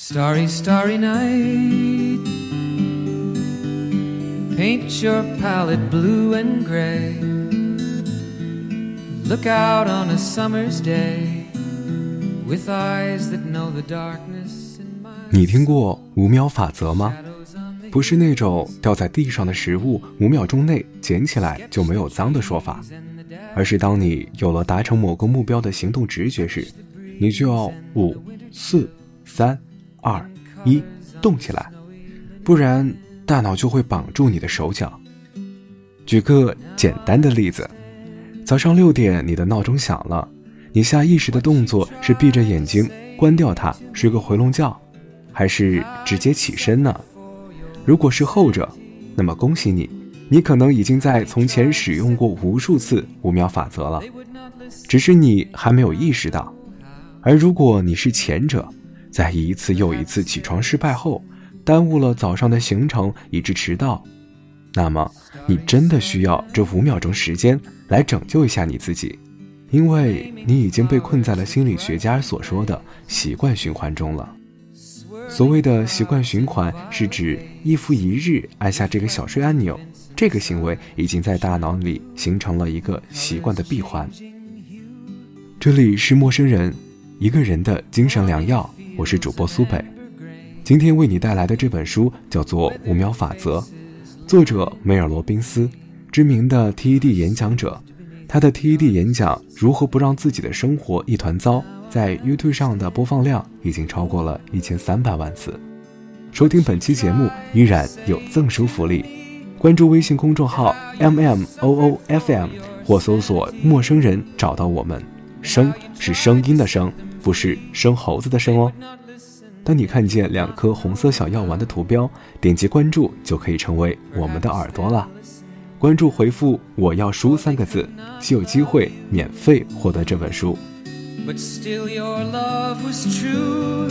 Starry, starry night. Paint your palette blue and gray. Look out on a summer's day with eyes that know the darkness in my 你听过五秒法则吗不是那种掉在地上的食物五秒钟内捡起来就没有脏的说法.而是当你有了达成某个目标的行动直觉时，你就要五、四、三、二、一动起来，不然大脑就会绑住你的手脚。举个简单的例子，早上六点你的闹钟响了，你下意识的动作是闭着眼睛关掉它，睡个回笼觉，还是直接起身呢？如果是后者，那么恭喜你，你可能已经在从前使用过无数次五秒法则了，只是你还没有意识到。而如果你是前者，在一次又一次起床失败后，耽误了早上的行程，以致迟到，那么你真的需要这五秒钟时间来拯救一下你自己，因为你已经被困在了心理学家所说的习惯循环中了。所谓的习惯循环，是指一复一日按下这个小睡按钮，这个行为已经在大脑里形成了一个习惯的闭环。这里是陌生人，一个人的精神良药，我是主播苏北。今天为你带来的这本书叫做《五秒法则》，作者梅尔罗宾斯，知名的 TED 演讲者。他的 TED 演讲《如何不让自己的生活一团糟》在 YouTube 上的播放量已经超过了一千三百万次。收听本期节目依然有赠书福利，关注微信公众号 MMOOFM 或搜索“陌生人”找到我们。声是声音的声，不是生猴子的生哦。当你看见两颗红色小药丸的图标，点击关注就可以成为我们的耳朵了。关注回复“我要书”三个字，就有机会免费获得这本书。But still, your love was true.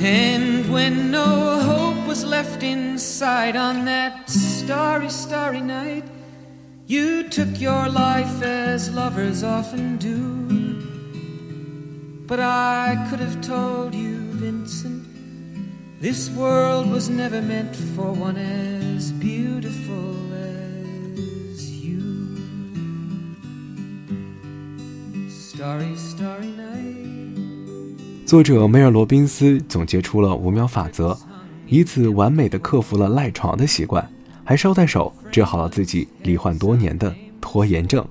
And when no hope was left inside on that starry, starry night, you took your life as lovers often do. But I could have told you, Vincent, this world was never meant for one as beautiful as you. Starry, starry night. 作者梅尔罗宾斯总结出了五秒法则，以此完美的克服了赖床的习惯，还捎带手治好了自己罹患多年的拖延症。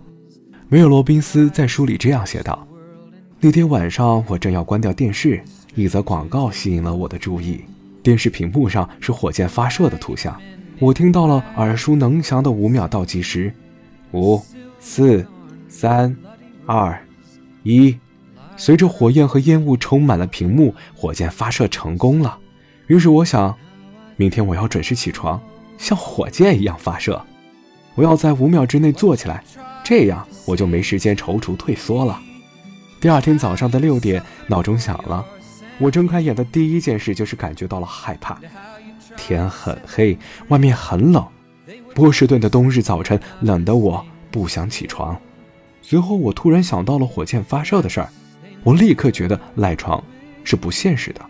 梅尔罗宾斯在书里这样写道：“那天晚上，我正要关掉电视，一则广告吸引了我的注意。电视屏幕上是火箭发射的图像，我听到了耳熟能详的五秒倒计时：五、四、三、二、一。随着火焰和烟雾充满了屏幕，火箭发射成功了。于是我想，明天我要准时起床，像火箭一样发射。我要在五秒之内坐起来，这样我就没时间踌躇退缩了。第二天早上的六点，闹钟响了。我睁开眼的第一件事就是感觉到了害怕。天很黑，外面很冷。波士顿的冬日早晨冷得我不想起床。随后，我突然想到了火箭发射的事儿。我立刻觉得赖床是不现实的，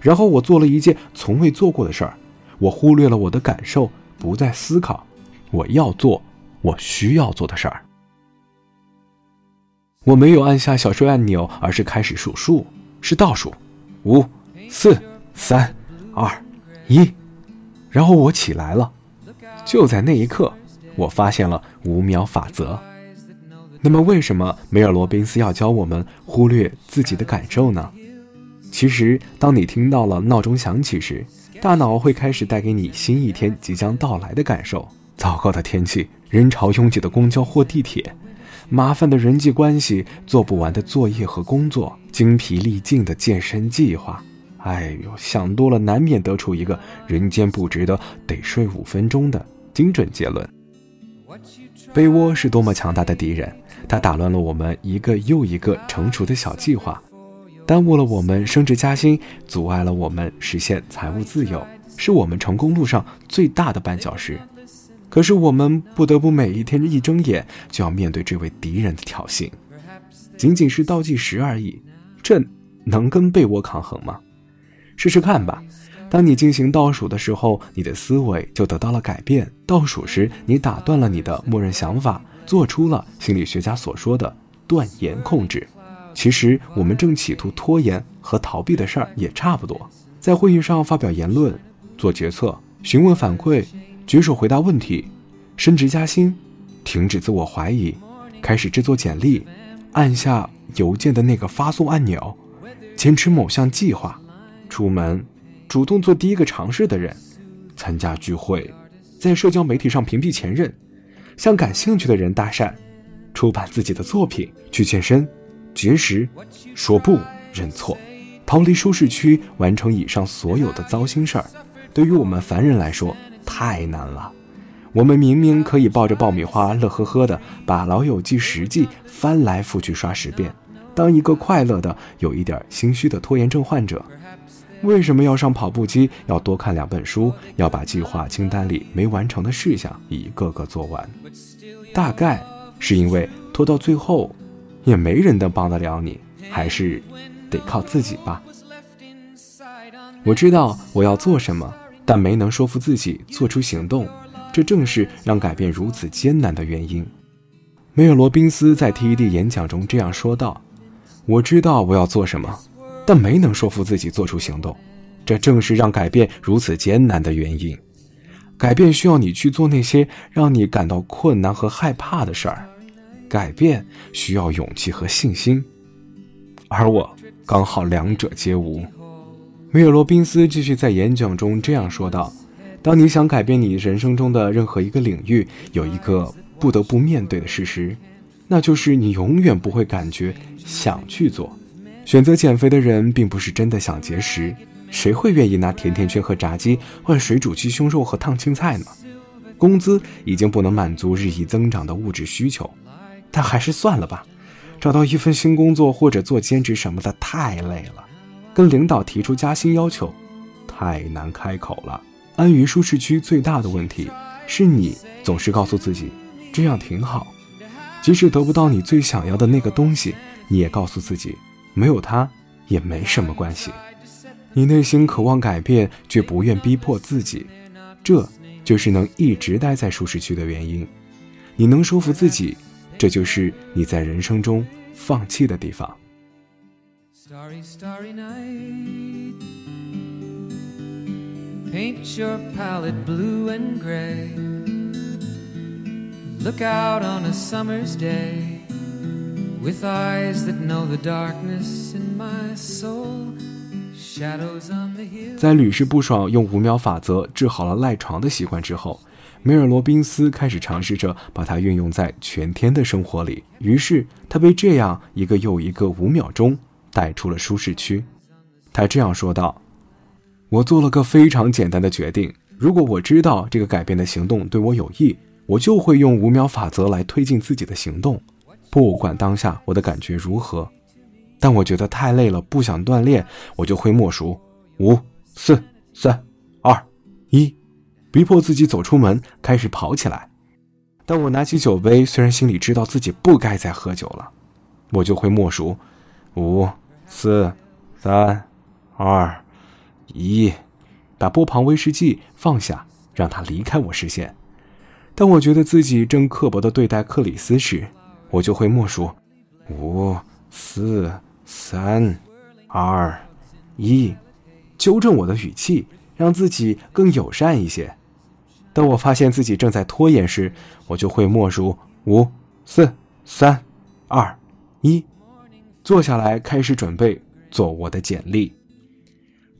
然后我做了一件从未做过的事儿，我忽略了我的感受，不再思考我要做我需要做的事儿。我没有按下小睡按钮，而是开始数数，是倒数，五、四、三、二、一，然后我起来了。就在那一刻，我发现了五秒法则。那么，为什么梅尔罗宾斯要教我们忽略自己的感受呢？其实，当你听到了闹钟响起时，大脑会开始带给你新一天即将到来的感受：糟糕的天气、人潮拥挤的公交或地铁、麻烦的人际关系、做不完的作业和工作、精疲力尽的健身计划。哎呦，想多了，难免得出一个人间不值得得睡五分钟的精准结论。被窝是多么强大的敌人！它打乱了我们一个又一个成熟的小计划，耽误了我们升职加薪，阻碍了我们实现财务自由，是我们成功路上最大的绊脚石。可是我们不得不每一天一睁眼就要面对这位敌人的挑衅，仅仅是倒计时而已，这能跟被窝抗衡吗？试试看吧。当你进行倒数的时候，你的思维就得到了改变。倒数时，你打断了你的默认想法，做出了心理学家所说的断言控制。其实，我们正企图拖延和逃避的事儿也差不多。在会议上发表言论、做决策、询问反馈、举手回答问题、升职加薪、停止自我怀疑、开始制作简历、按下邮件的那个发送按钮、坚持某项计划、出门。主动做第一个尝试的人，参加聚会，在社交媒体上屏蔽前任，向感兴趣的人搭讪，出版自己的作品，去健身，绝食，说不，认错，逃离舒适区，完成以上所有的糟心事儿，对于我们凡人来说太难了。我们明明可以抱着爆米花乐呵呵的把《老友记》十季翻来覆去刷十遍，当一个快乐的、有一点心虚的拖延症患者。为什么要上跑步机？要多看两本书？要把计划清单里没完成的事项一个个做完？大概是因为拖到最后，也没人能帮得了你，还是得靠自己吧。我知道我要做什么，但没能说服自己做出行动，这正是让改变如此艰难的原因。梅尔罗宾斯在 TED 演讲中这样说道：“我知道我要做什么。”但没能说服自己做出行动，这正是让改变如此艰难的原因。改变需要你去做那些让你感到困难和害怕的事儿，改变需要勇气和信心，而我刚好两者皆无。梅尔罗宾斯继续在演讲中这样说道：“当你想改变你人生中的任何一个领域，有一个不得不面对的事实，那就是你永远不会感觉想去做。”选择减肥的人并不是真的想节食，谁会愿意拿甜甜圈和炸鸡换水煮鸡胸肉和烫青菜呢？工资已经不能满足日益增长的物质需求，但还是算了吧。找到一份新工作或者做兼职什么的太累了，跟领导提出加薪要求太难开口了。安于舒适区最大的问题是你总是告诉自己这样挺好，即使得不到你最想要的那个东西，你也告诉自己。没有他也没什么关系。你内心渴望改变，却不愿逼迫自己，这就是能一直待在舒适区的原因。你能说服自己，这就是你在人生中放弃的地方。with eyes that know the darkness in my soul shadows on the hill 在屡试不爽用五秒法则治好了赖床的习惯之后梅尔罗宾斯开始尝试着把它运用在全天的生活里于是他被这样一个又一个五秒钟带出了舒适区。他这样说道我做了个非常简单的决定如果我知道这个改变的行动对我有益我就会用五秒法则来推进自己的行动不管当下我的感觉如何，但我觉得太累了，不想锻炼，我就会默数五、四、三、二、一，逼迫自己走出门，开始跑起来。当我拿起酒杯，虽然心里知道自己不该再喝酒了，我就会默数五、四、三、二、一，把波旁威士忌放下，让它离开我视线。当我觉得自己正刻薄地对待克里斯时，我就会默数，五、四、三、二、一，纠正我的语气，让自己更友善一些。当我发现自己正在拖延时，我就会默数五、四、三、二、一，坐下来开始准备做我的简历。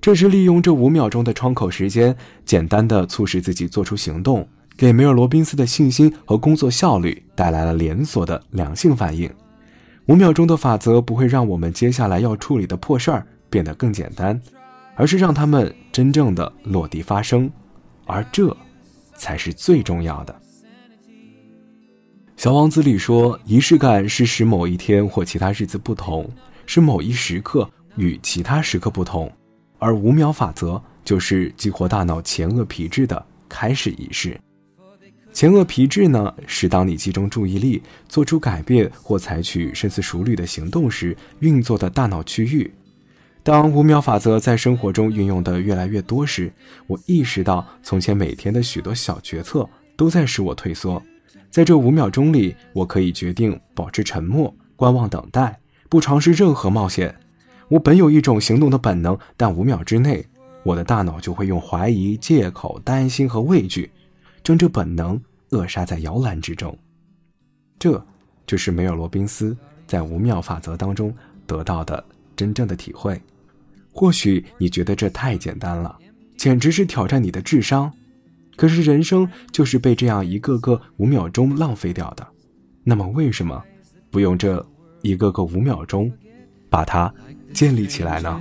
这是利用这五秒钟的窗口时间，简单的促使自己做出行动。给梅尔罗宾斯的信心和工作效率带来了连锁的良性反应。五秒钟的法则不会让我们接下来要处理的破事儿变得更简单，而是让他们真正的落地发生，而这才是最重要的。小王子里说，仪式感是使某一天或其他日子不同，使某一时刻与其他时刻不同，而五秒法则就是激活大脑前额皮质的开始仪式。前额皮质呢，是当你集中注意力、做出改变或采取深思熟虑的行动时运作的大脑区域。当五秒法则在生活中运用的越来越多时，我意识到从前每天的许多小决策都在使我退缩。在这五秒钟里，我可以决定保持沉默、观望、等待，不尝试任何冒险。我本有一种行动的本能，但五秒之内，我的大脑就会用怀疑、借口、担心和畏惧，将这本能扼杀在摇篮之中。这，就是梅尔罗宾斯在五秒法则当中得到的真正的体会。或许你觉得这太简单了，简直是挑战你的智商。可是人生就是被这样一个个五秒钟浪费掉的，那么为什么不用这一个个五秒钟把它建立起来呢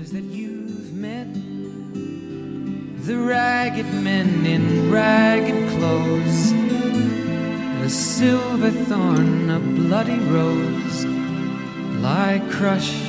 ？The ragged men in ragged clothes, a silver thorn, a bloody rose, lie crushed